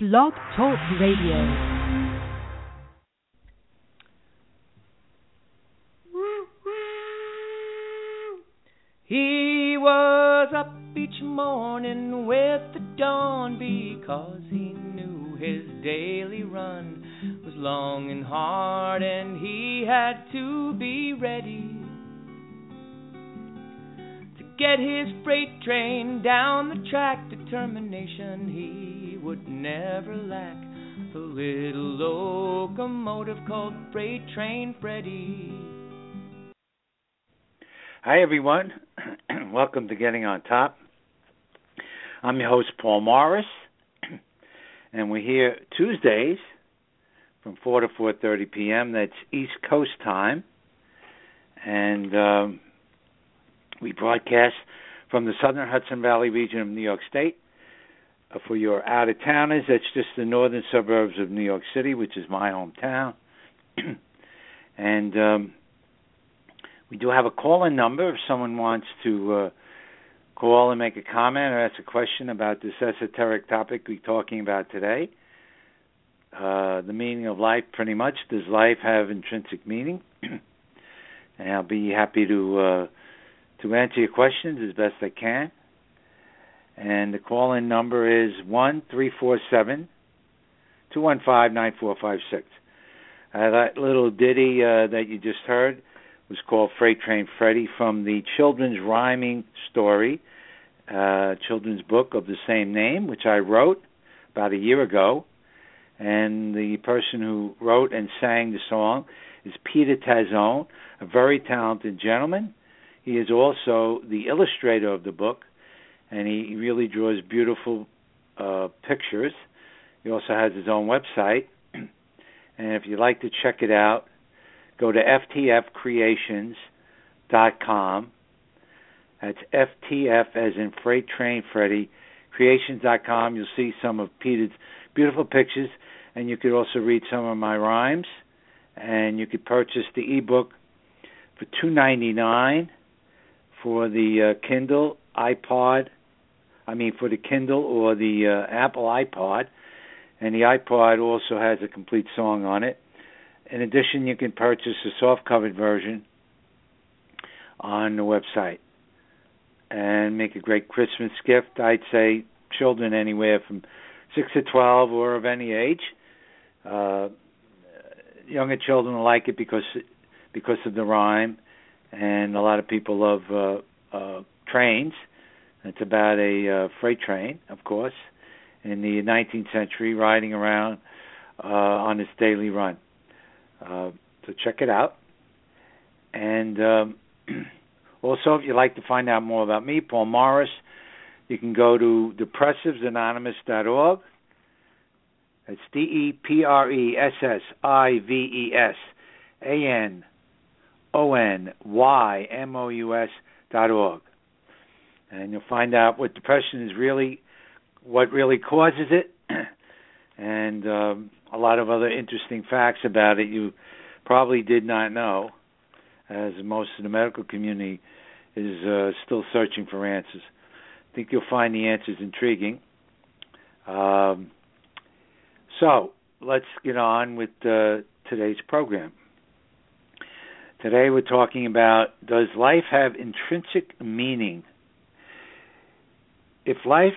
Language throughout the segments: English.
Blog Talk Radio. He was up each morning with the dawn because he knew his daily run was long and hard and he had to be ready to get his freight train down the track. Determination he would never lack. The little locomotive called Freight Train Freddy. Hi, everyone. Welcome to Getting on Top. I'm your host, Paul Morris, and we're here Tuesdays from 4 to 4:30 p.m. That's East Coast time, and um, we broadcast from the Southern Hudson Valley region of New York State. Uh, for your out of towners, that's just the northern suburbs of New York City, which is my hometown. and um, we do have a call-in number if someone wants to uh, call and make a comment or ask a question about this esoteric topic we're talking about today. Uh, the meaning of life, pretty much. Does life have intrinsic meaning? and I'll be happy to uh, to answer your questions as best I can. And the call in number is one three four seven two one five nine four five six. Uh, that little ditty uh, that you just heard was called Freight Train Freddy from the children's rhyming story, uh, children's book of the same name, which I wrote about a year ago. And the person who wrote and sang the song is Peter Tazzone, a very talented gentleman. He is also the illustrator of the book, and he really draws beautiful uh, pictures. He also has his own website, and if you'd like to check it out, go to ftfcreations.com. That's FTF as in Freight Train Freddy, creations.com. You'll see some of Peter's beautiful pictures, and you could also read some of my rhymes. And you could purchase the ebook for two ninety nine for the uh, Kindle, iPod, I mean for the Kindle or the uh, Apple iPod, and the iPod also has a complete song on it. In addition, you can purchase a soft-covered version on the website and make a great Christmas gift. I'd say children anywhere from six to twelve or of any age. Uh, younger children like it because because of the rhyme, and a lot of people love uh, uh, trains. It's about a uh, freight train, of course, in the 19th century, riding around uh, on its daily run. Uh, so check it out. And um, also, if you'd like to find out more about me, Paul Morris, you can go to depressivesanonymous.org. That's D E P R E S S I V E S A N O N Y M O U S dot org. And you'll find out what depression is really, what really causes it, and um, a lot of other interesting facts about it you probably did not know, as most of the medical community is uh, still searching for answers. I think you'll find the answers intriguing. Um, so let's get on with uh, today's program. Today we're talking about does life have intrinsic meaning? If life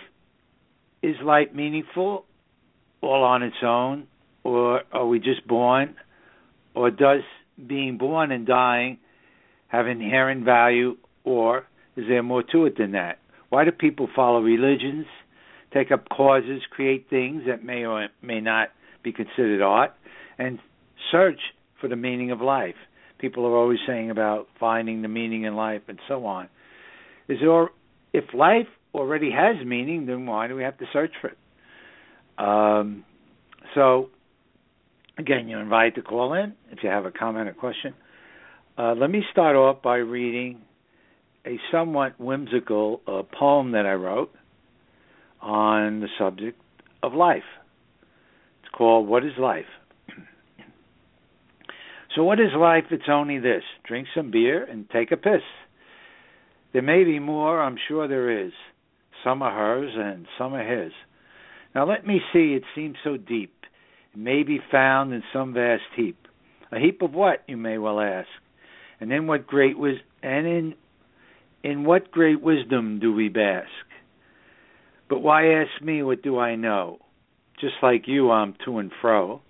is life meaningful all on its own, or are we just born, or does being born and dying have inherent value, or is there more to it than that? Why do people follow religions, take up causes, create things that may or may not be considered art, and search for the meaning of life? People are always saying about finding the meaning in life and so on. Is there, if life already has meaning, then why do we have to search for it? Um, so, again, you're invited to call in if you have a comment or question. Uh, let me start off by reading a somewhat whimsical uh, poem that I wrote on the subject of life. It's called What is Life? so, what is life? It's only this drink some beer and take a piss. There may be more, I'm sure there is. Some are hers and some are his. Now let me see, it seems so deep. It may be found in some vast heap. A heap of what, you may well ask? And in what great and in in what great wisdom do we bask? But why ask me what do I know? Just like you I'm to and fro.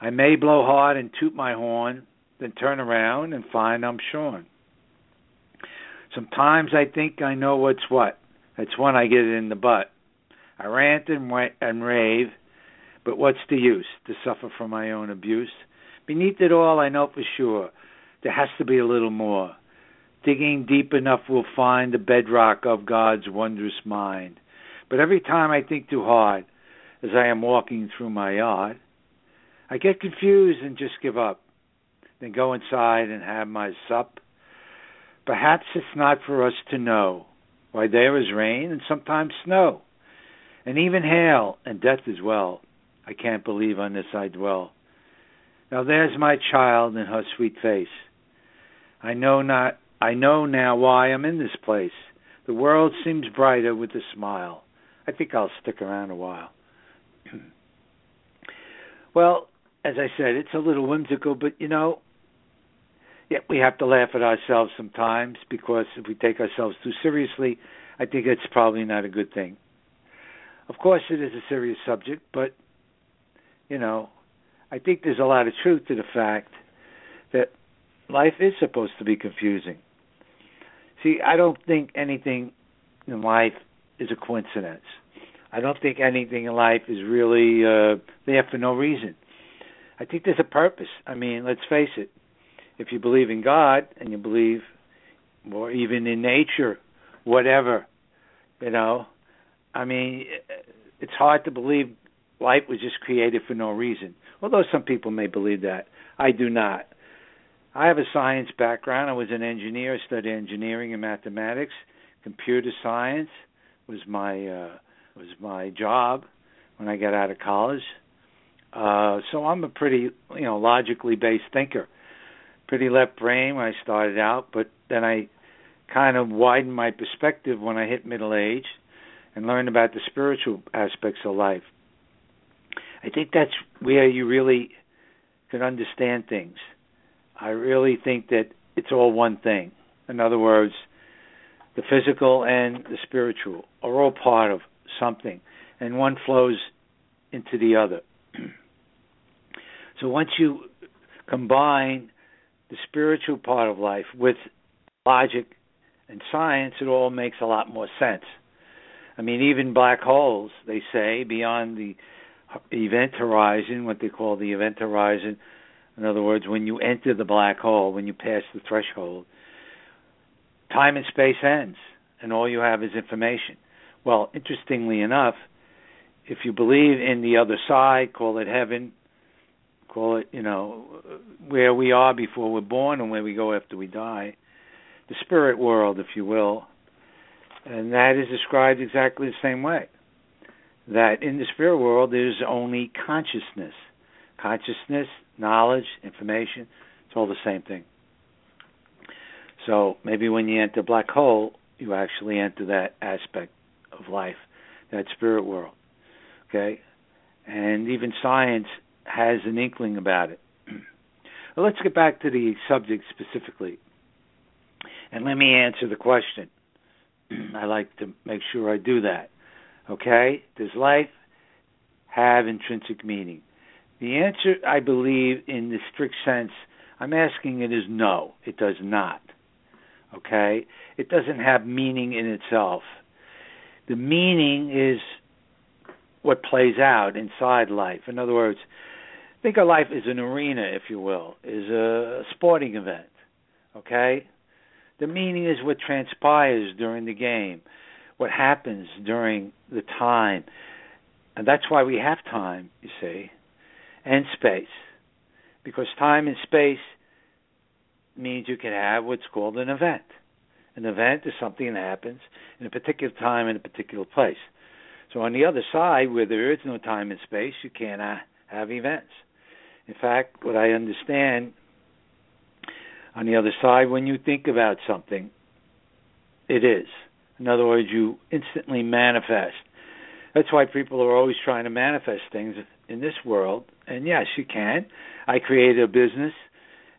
I may blow hard and toot my horn, then turn around and find I'm shorn. Sometimes I think I know what's what. That's when I get it in the butt. I rant and, and rave, but what's the use to suffer from my own abuse? Beneath it all, I know for sure there has to be a little more. Digging deep enough, we'll find the bedrock of God's wondrous mind. But every time I think too hard, as I am walking through my yard, I get confused and just give up. Then go inside and have my sup. Perhaps it's not for us to know why there is rain and sometimes snow, and even hail and death as well. I can't believe on this I dwell. Now there's my child and her sweet face. I know not I know now why I'm in this place. The world seems brighter with a smile. I think I'll stick around a while. well, as I said, it's a little whimsical, but you know, yeah, we have to laugh at ourselves sometimes because if we take ourselves too seriously, I think it's probably not a good thing. Of course, it is a serious subject, but you know, I think there's a lot of truth to the fact that life is supposed to be confusing. See, I don't think anything in life is a coincidence. I don't think anything in life is really uh, there for no reason. I think there's a purpose. I mean, let's face it. If you believe in God and you believe, or even in nature, whatever, you know, I mean, it's hard to believe life was just created for no reason. Although some people may believe that, I do not. I have a science background. I was an engineer. I studied engineering and mathematics. Computer science was my uh, was my job when I got out of college. Uh, so I'm a pretty you know logically based thinker. Pretty left brain when I started out, but then I kind of widened my perspective when I hit middle age and learned about the spiritual aspects of life. I think that's where you really can understand things. I really think that it's all one thing. In other words, the physical and the spiritual are all part of something, and one flows into the other. so once you combine the spiritual part of life with logic and science, it all makes a lot more sense. I mean, even black holes, they say, beyond the event horizon, what they call the event horizon, in other words, when you enter the black hole, when you pass the threshold, time and space ends, and all you have is information. Well, interestingly enough, if you believe in the other side, call it heaven, call it, you know, where we are before we're born and where we go after we die, the spirit world, if you will, and that is described exactly the same way. That in the spirit world, there's only consciousness. Consciousness, knowledge, information, it's all the same thing. So maybe when you enter black hole, you actually enter that aspect of life, that spirit world. Okay? And even science has an inkling about it. let's get back to the subject specifically. And let me answer the question. I like to make sure I do that. Okay? Does life have intrinsic meaning? The answer, I believe, in the strict sense, I'm asking it is no, it does not. Okay? It doesn't have meaning in itself. The meaning is what plays out inside life. In other words, think of life as an arena, if you will, is a sporting event. Okay? The meaning is what transpires during the game, what happens during the time. And that's why we have time, you see and space. Because time and space means you can have what's called an event. An event is something that happens in a particular time in a particular place. So on the other side, where there is no time and space, you cannot have events. In fact, what I understand on the other side, when you think about something, it is. In other words, you instantly manifest that's why people are always trying to manifest things in this world. And yes, you can. I created a business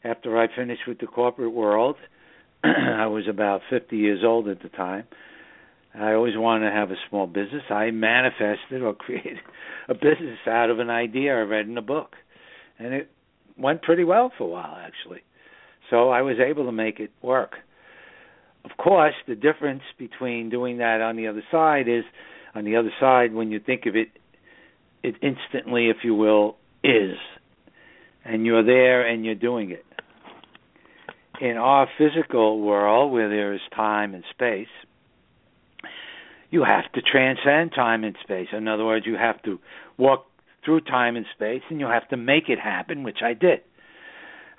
after I finished with the corporate world. I was about 50 years old at the time. I always wanted to have a small business. I manifested or created a business out of an idea I read in a book. And it went pretty well for a while, actually. So I was able to make it work. Of course, the difference between doing that on the other side is on the other side, when you think of it, it instantly, if you will, is. And you're there and you're doing it. In our physical world, where there is time and space, you have to transcend time and space. In other words, you have to walk through time and space and you have to make it happen, which I did.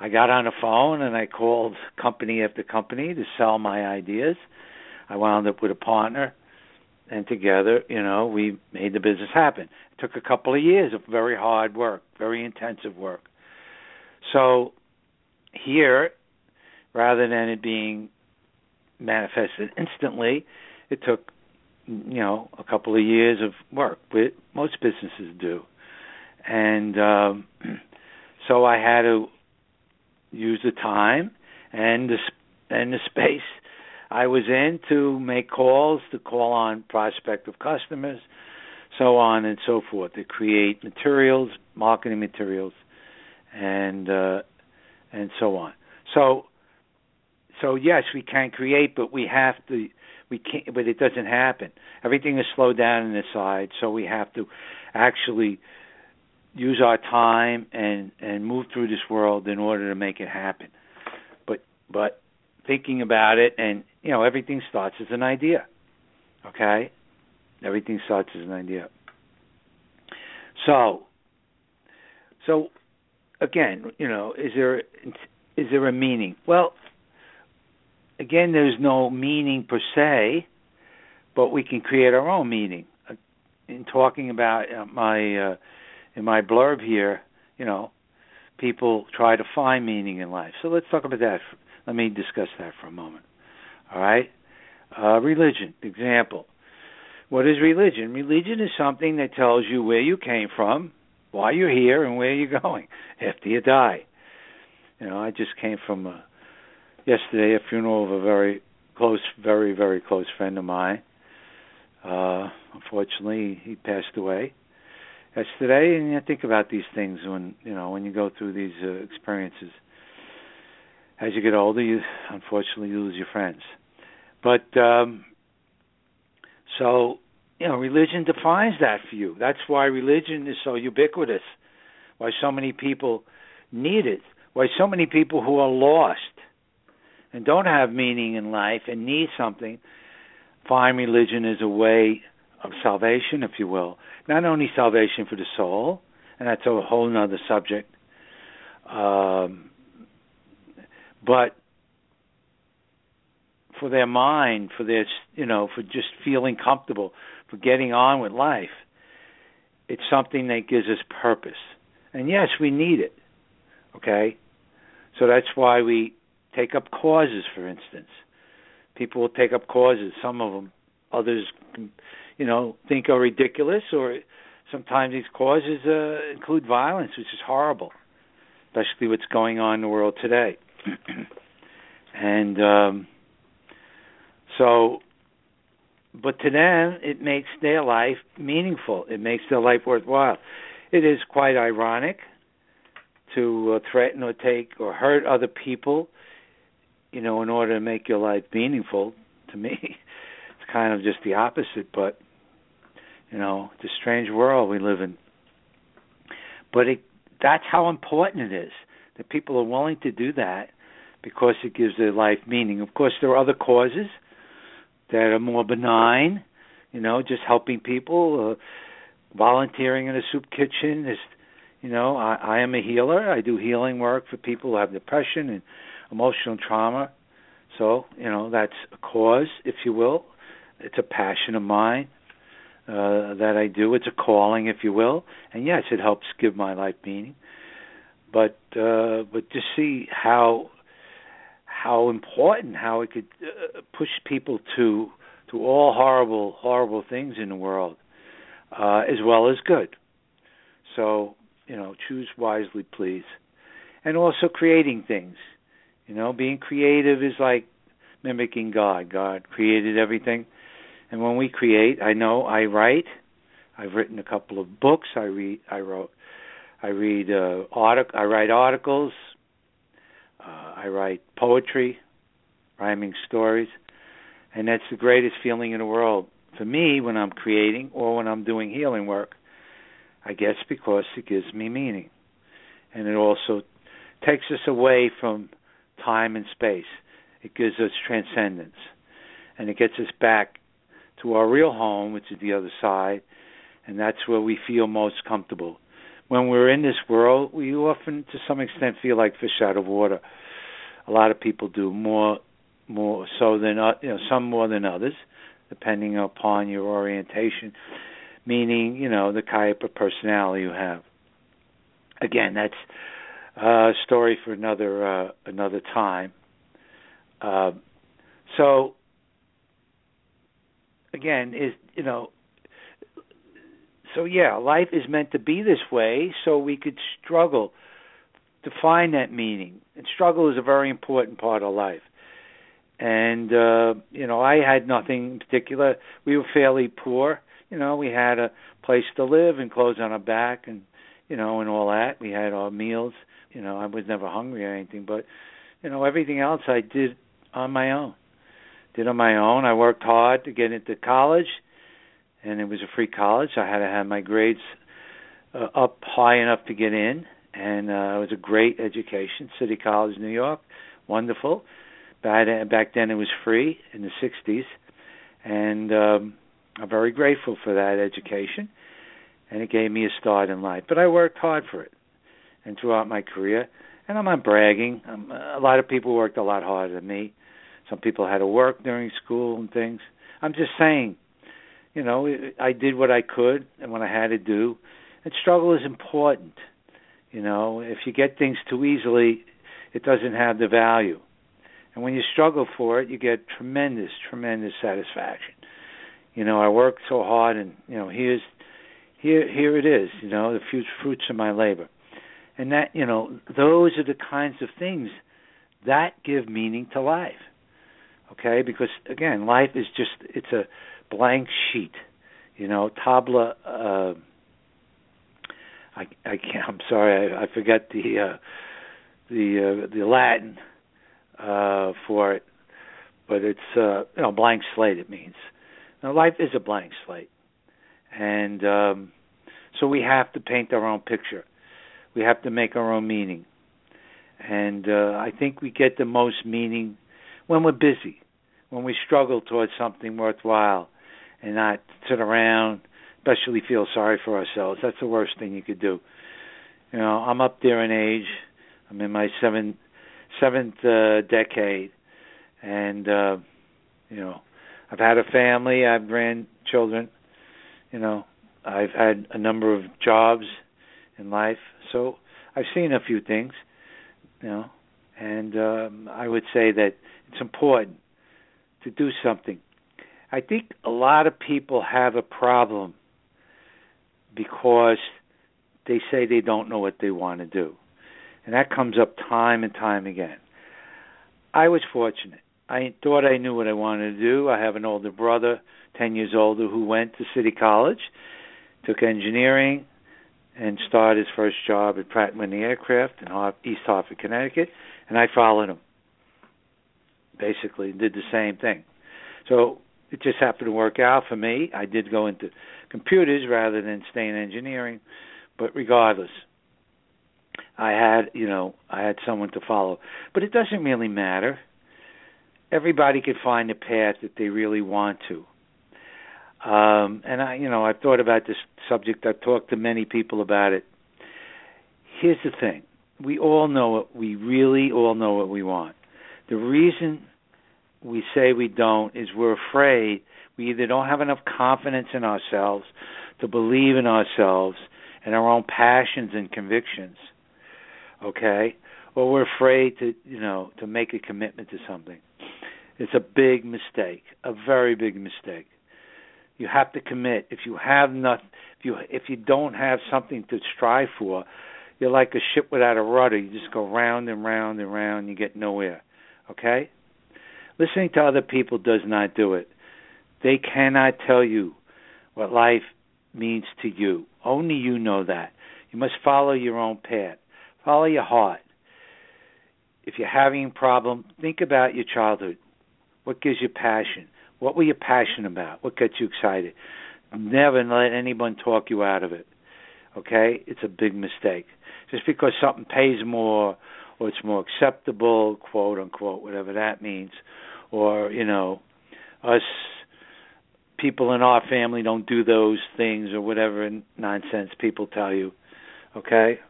I got on the phone and I called company after company to sell my ideas. I wound up with a partner and together, you know, we made the business happen. It took a couple of years of very hard work, very intensive work. So here, rather than it being manifested instantly, it took you know a couple of years of work, which most businesses do, and um, so I had to use the time and the and the space I was in to make calls, to call on prospective customers, so on and so forth, to create materials, marketing materials, and uh, and so on. So so yes, we can create, but we have to we can't but it doesn't happen everything is slowed down in this side so we have to actually use our time and and move through this world in order to make it happen. But but thinking about it and you know everything starts as an idea okay? Everything starts as an idea. So so again you know is there is there a meaning? Well again, there's no meaning per se, but we can create our own meaning. In talking about uh, my uh, in my blurb here, you know, people try to find meaning in life. So let's talk about that. Let me discuss that for a moment. All right, uh, religion example. What is religion? Religion is something that tells you where you came from, why you're here, and where you're going after you die. You know, I just came from a yesterday a funeral of a very close, very very close friend of mine. Uh, unfortunately, he passed away yesterday, and you think about these things when you know when you go through these uh, experiences. As you get older, you unfortunately lose your friends. But um, so you know, religion defines that for you. That's why religion is so ubiquitous. Why so many people need it. Why so many people who are lost and don't have meaning in life and need something, find religion as a way of salvation, if you will. Not only salvation for the soul, and that's a whole other subject, um, but for their mind, for their, you know, for just feeling comfortable, for getting on with life. It's something that gives us purpose. And yes, we need it. Okay? So that's why we take up causes, for instance. People will take up causes. Some of them, others, you know, think are ridiculous, or sometimes these causes uh, include violence, which is horrible, especially what's going on in the world today. and um, so, but to them, it makes their life meaningful. It makes their life worthwhile. It is quite ironic to uh, threaten or take or hurt other people you know, in order to make your life meaningful, to me, kind of just the opposite. But you know, it's a strange world we live in. But it, that's how important it is that people are willing to do that because it gives their life meaning. Of course, there are other causes that are more benign. You know, just helping people, uh, volunteering in a soup kitchen. Is, you know, I, I am a healer. I do healing work for people who have depression and emotional trauma. So, you know, that's a cause, if you will. It's a passion of mine uh, that I do. It's a calling, if you will. And yes, it helps give my life meaning. But uh, but to see how how important how it could uh, push people to to all horrible horrible things in the world. uh, as well as good. So, you know, choose wisely, please. And also creating things. You know, being creative is like mimicking God. God created everything. And when we create, I know I write. I've written a couple of books. I read. I wrote. I read. Uh, artic- I write articles. Uh, I write poetry, rhyming stories, and that's the greatest feeling in the world for me when I'm creating or when I'm doing healing work. I guess because it gives me meaning, and it also takes us away from time and space. It gives us transcendence, and it gets us back to our real home, which is the other side, and that's where we feel most comfortable. When we're in this world, we often, to some extent, feel like fish out of water. A lot of people do more, more so than uh, you know, some more than others, depending upon your orientation, meaning you know the type of personality you have. Again, that's a story for another uh, another time. Uh, so again, is you know so yeah, life is meant to be this way so we could struggle to find that meaning. And struggle is a very important part of life. And uh, you know, I had nothing in particular. We were fairly poor. You know, we had a place to live and clothes on our back and you know, and all that. We had our meals. You know, I was never hungry or anything, but you know, everything else I did on my own. Did on my own. I worked hard to get into college and it was a free college. I had to have my grades uh, up high enough to get in, and uh, it was a great education. City College, New York, wonderful. Back then, it was free in the '60s, and um, I'm very grateful for that education, and it gave me a start in life. But I worked hard for it, and throughout my career, and I'm not bragging. I'm, a lot of people worked a lot harder than me. Some people had to work during school and things. I'm just saying you know, I did what I could and what I had to do. And struggle is important. You know, if you get things too easily, it doesn't have the value. And when you struggle for it, you get tremendous, tremendous satisfaction. You know, I worked so hard, and you know, here's here here it is. You know, the fruits of my labor, and that you know, those are the kinds of things that give meaning to life. Okay, because again, life is just it's a blank sheet. You know, tabla. Uh, I I can't. I'm sorry. I, I forget the uh, the uh, the Latin uh, for it, but it's uh, you know blank slate. It means now life is a blank slate, and um, so we have to paint our own picture. We have to make our own meaning, and uh, I think we get the most meaning when we're busy, when we struggle towards something worthwhile, and not sit around, especially feel sorry for ourselves. That's the worst thing you could do. You know, I'm up there in age. I'm in my seventh seventh uh, decade, and uh, you know, I've had a family. I've grandchildren. You know, I've had a number of jobs in life, so I've seen a few things. You know, and um, I would say that it's important to do something I think a lot of people have a problem because they say they don't know what they want to do. And that comes up time and time again. I was fortunate. I thought I knew what I wanted to do. I have an older brother, 10 years older, who went to City College, took engineering, and started his first job at Pratt & Whitney Aircraft in East Hartford, Connecticut, and I followed him. Basically, did the same thing. So it just happened to work out for me. I did go into computers rather than stay in engineering, but regardless, I had, you know, I had someone to follow. But it doesn't really matter. Everybody could find a path that they really want to. Um, and I, you know, I've thought about this subject. I've talked to many people about it. Here's the thing: we all know what we really all know what we want. The reason we say we don't is we're afraid we either don't have enough confidence in ourselves to believe in ourselves and our own passions and convictions okay or we're afraid to you know to make a commitment to something it's a big mistake a very big mistake You have to commit. If you have nothing, if you if you don't have something to strive for, you're like a ship without a rudder. You just go round and round and round. And You get nowhere. Okay? Listening to other people does not do it. They cannot tell you what life means to you. Only you know that. You must follow your own path. Follow your heart. If you're having a problem, think about your childhood. What gives you passion? What were you passionate about? What gets you excited? Never let anyone talk you out of it. Okay? It's a big mistake. Just because something pays more or it's more acceptable, quote unquote, whatever that means, or, you know, us people in our family don't do those things or whatever nonsense people tell you. Okay?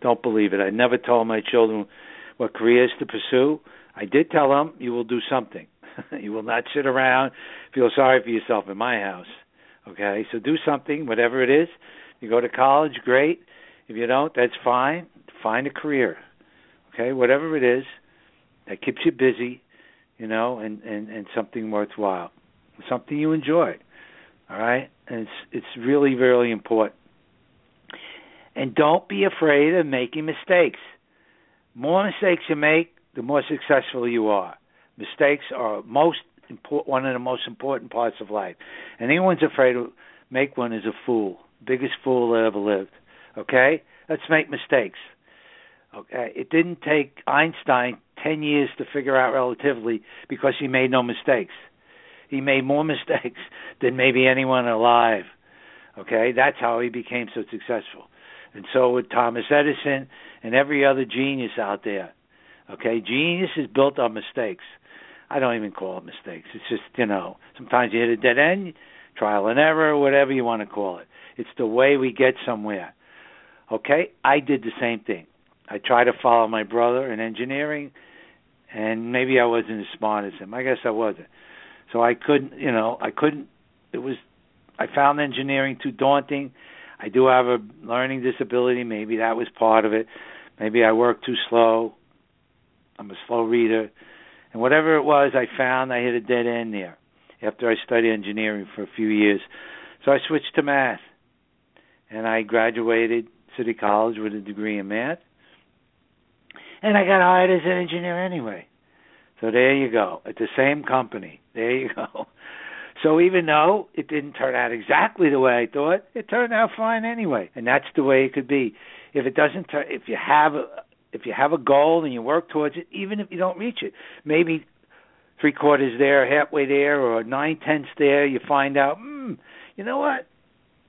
Don't believe it. I never told my children what careers to pursue. I did tell them you will do something. you will not sit around feel sorry for yourself in my house. Okay? So do something, whatever it is. You go to college, great. If you don't, that's fine. Find a career. Okay? Whatever it is that keeps you busy, you know, and and and something worthwhile. Something you enjoy. All right? And it's it's really really important. And don't be afraid of making mistakes. More mistakes you make, the more successful you are. Mistakes are most important, one of the most important parts of life. And anyone's afraid to make one is a fool, biggest fool that ever lived. Okay, let's make mistakes. Okay, it didn't take Einstein ten years to figure out relativity because he made no mistakes. He made more mistakes than maybe anyone alive. Okay, that's how he became so successful. And so with Thomas Edison and every other genius out there. Okay, genius is built on mistakes. I don't even call it mistakes. It's just, you know, sometimes you hit a dead end, trial and error, whatever you want to call it. It's the way we get somewhere. Okay? I did the same thing. I tried to follow my brother in engineering, and maybe I wasn't as smart as him. I guess I wasn't. So I couldn't, you know, I couldn't. It was, I found engineering too daunting. I do have a learning disability. Maybe that was part of it. Maybe I work too slow. I'm a slow reader. And whatever it was, I found I hit a dead end there after I studied engineering for a few years. So I switched to math. And I graduated City College with a degree in math. And I got hired as an engineer anyway. So there you go. At the same company. There you go. So even though it didn't turn out exactly the way I thought, it turned out fine anyway. And that's the way it could be. If it doesn't turn, if you have a, if you have a goal and you work towards it, even if you don't reach it, maybe three quarters there, halfway there, or nine tenths there, you find out, hmm, you know what?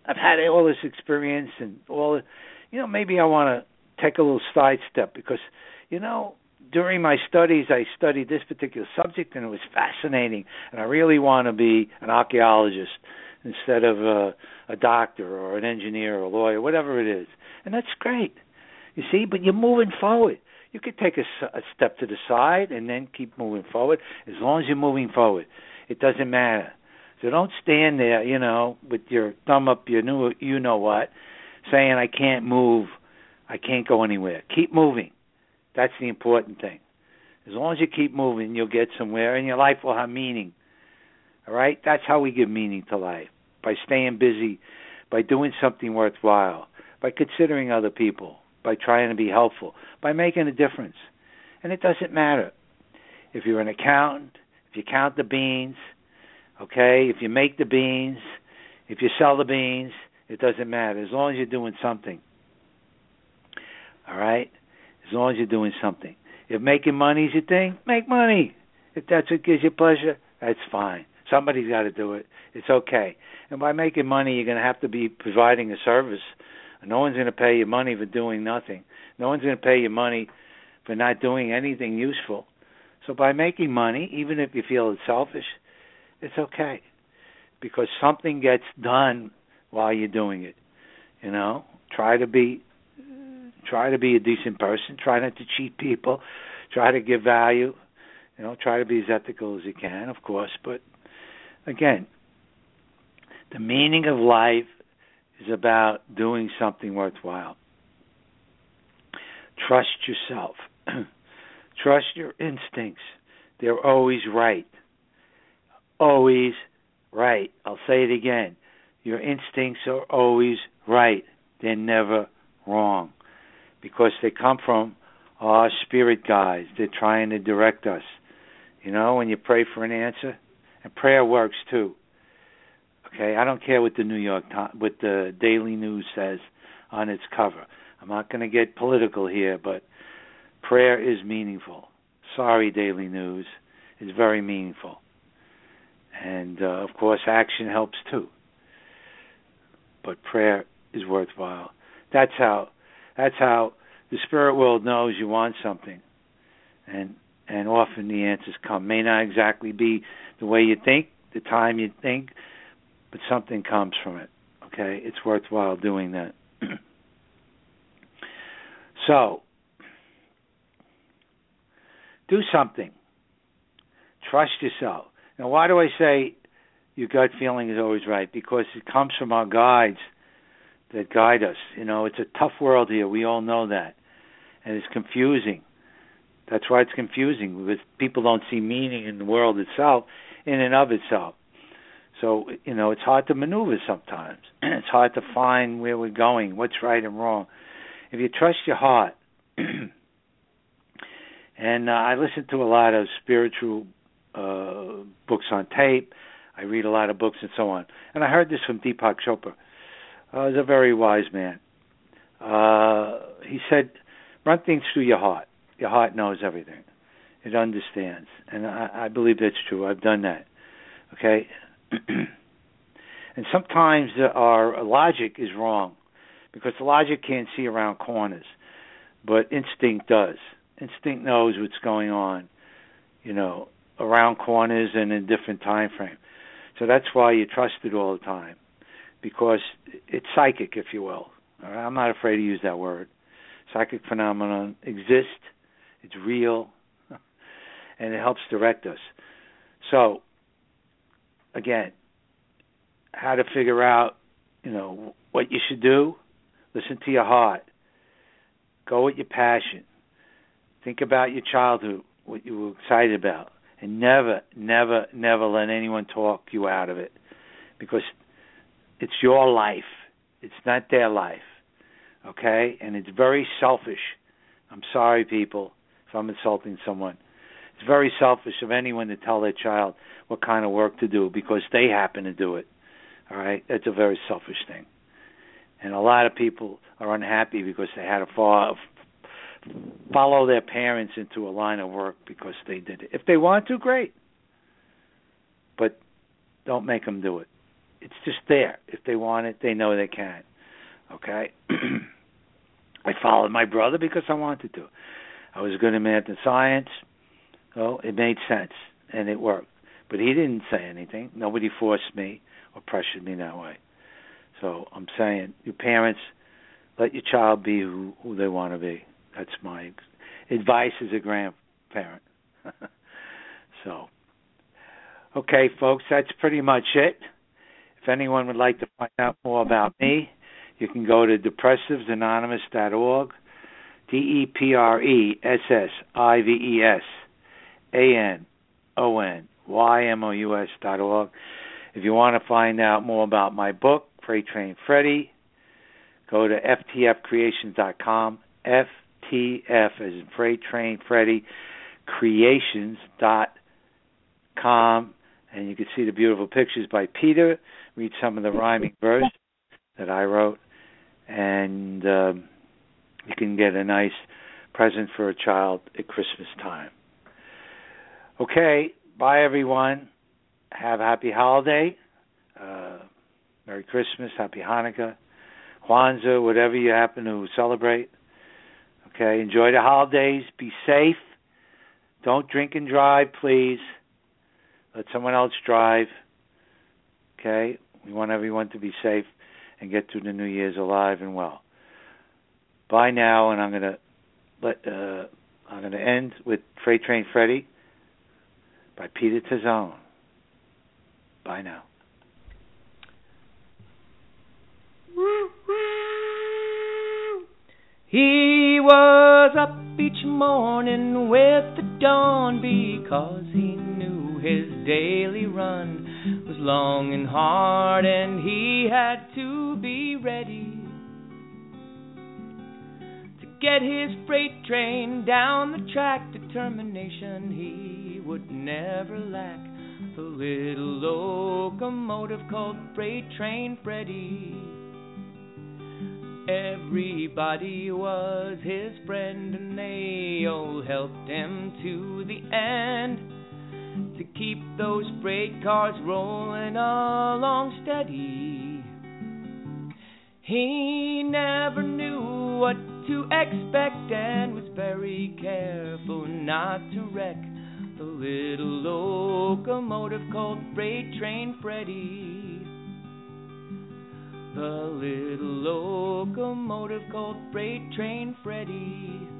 I've had all this experience and all, you know, maybe I want to take a little side step because, you know, during my studies, I studied this particular subject and it was fascinating, and I really want to be an archaeologist instead of a, a doctor or an engineer or a lawyer, whatever it is, and that's great. You see, but you're moving forward. You could take a, a step to the side and then keep moving forward. As long as you're moving forward, it doesn't matter. So don't stand there, you know, with your thumb up your new, you know what, saying I can't move, I can't go anywhere. Keep moving. That's the important thing. As long as you keep moving, you'll get somewhere, and your life will have meaning. All right? That's how we give meaning to life by staying busy, by doing something worthwhile, by considering other people, by trying to be helpful, by making a difference. And it doesn't matter if you're an accountant, if you count the beans, okay, if you make the beans, if you sell the beans, it doesn't matter as long as you're doing something. All right? As long as you're doing something. If making money is your thing, make money. If that's what gives you pleasure, that's fine. Somebody's got to do it. It's okay. And by making money, you're going to have to be providing a service. No one's going to pay you money for doing nothing. No one's going to pay you money for not doing anything useful. So by making money, even if you feel it's selfish, it's okay because something gets done while you're doing it. You know, try to be try to be a decent person, try not to cheat people, try to give value, you know, try to be as ethical as you can, of course, but again, the meaning of life is about doing something worthwhile. Trust yourself. Trust your instincts. They're always right. Always right. I'll say it again. Your instincts are always right. They're never wrong because they come from our spirit guides. They're trying to direct us. You know, when you pray for an answer, and prayer works too. Okay, I don't care what the New York what the Daily News says on its cover. I'm not going to get political here, but prayer is meaningful. Sorry, Daily News, is very meaningful, and uh, of course, action helps too. But prayer is worthwhile. That's how. That's how the spirit world knows you want something, and and often the answers come. May not exactly be the way you think, the time you think, but something comes from it. Okay, it's worthwhile doing that. so, do something. Trust yourself. Now, why do I say your gut feeling is always right? Because it comes from our guides that guide us. You know, it's a tough world here. We all know that. And it's confusing. That's why it's confusing because people don't see meaning in the world itself, in and of itself. So you know it's hard to maneuver sometimes. it's hard to find where we're going, what's right and wrong. If you trust your heart, and uh, I listen to a lot of spiritual uh, books on tape. I read a lot of books and so on. And I heard this from Deepak Chopra. Uh, he's a very wise man. Uh, he said, "Run things through your heart. Your heart knows everything. It understands." And I, I believe that's true. I've done that. Okay, and sometimes our logic is wrong because the logic can't see around corners, but instinct does. Instinct knows what's going on, you know, around corners and in different time frame. So that's why you trust it all the time because it's psychic, if you will. I'm not afraid to use that word. Psychic phenomenon exist. It's real, and it helps direct us. So again, how to figure out, you know, what you should do. Listen to your heart. Go with your passion. Think about your childhood, what you were excited about, and never, never, never let anyone talk you out of it, because it's your life. It's not their life. Okay, and it's very selfish. I'm sorry, people, if I'm insulting someone. It's very selfish of anyone to tell their child what kind of work to do because they happen to do it. All right, that's a very selfish thing, and a lot of people are unhappy because they had to follow, follow their parents into a line of work because they did it. If they want to, great, but don't make them do it. It's just there. If they want it, they know they can. Okay. I followed my brother because I wanted to. I was good at math and science. Well, it made sense and it worked. But he didn't say anything. Nobody forced me or pressured me that way. So I'm saying, your parents, let your child be who, who they want to be. That's my advice as a grandparent. so, okay, folks, that's pretty much it. If anyone would like to find out more about me, you can go to depressivesanonymous.org, D E P R E S S I V E S A N O N Y M O U S dot org. If you want to find out more about my book, Freight Train Freddy, go to ftfcreations.com, FTF as in Freight Train Freddy, creations.com, and you can see the beautiful pictures by Peter, read some of the rhyming verse that I wrote, and um, you can get a nice present for a child at Christmas time. Okay, bye everyone. Have a happy holiday. Uh, Merry Christmas, Happy Hanukkah, Kwanzaa, whatever you happen to celebrate. Okay, enjoy the holidays. Be safe. Don't drink and drive, please. Let someone else drive. Okay, we want everyone to be safe and get through the New Year's alive and well. Bye now, and I'm gonna let uh, I'm gonna end with Freight Train Freddy by Peter Tazone. Bye now. He was up each morning with the dawn because he knew his daily run was long and hard, and he had to be ready to get his freight train down the track. Determination he would never lack. The little locomotive called Freight Train Freddy. Everybody was his friend, and they all helped him to the end keep those freight cars rolling along steady. He never knew what to expect and was very careful not to wreck the little locomotive called Freight Train Freddy. The little locomotive called Freight Train Freddy.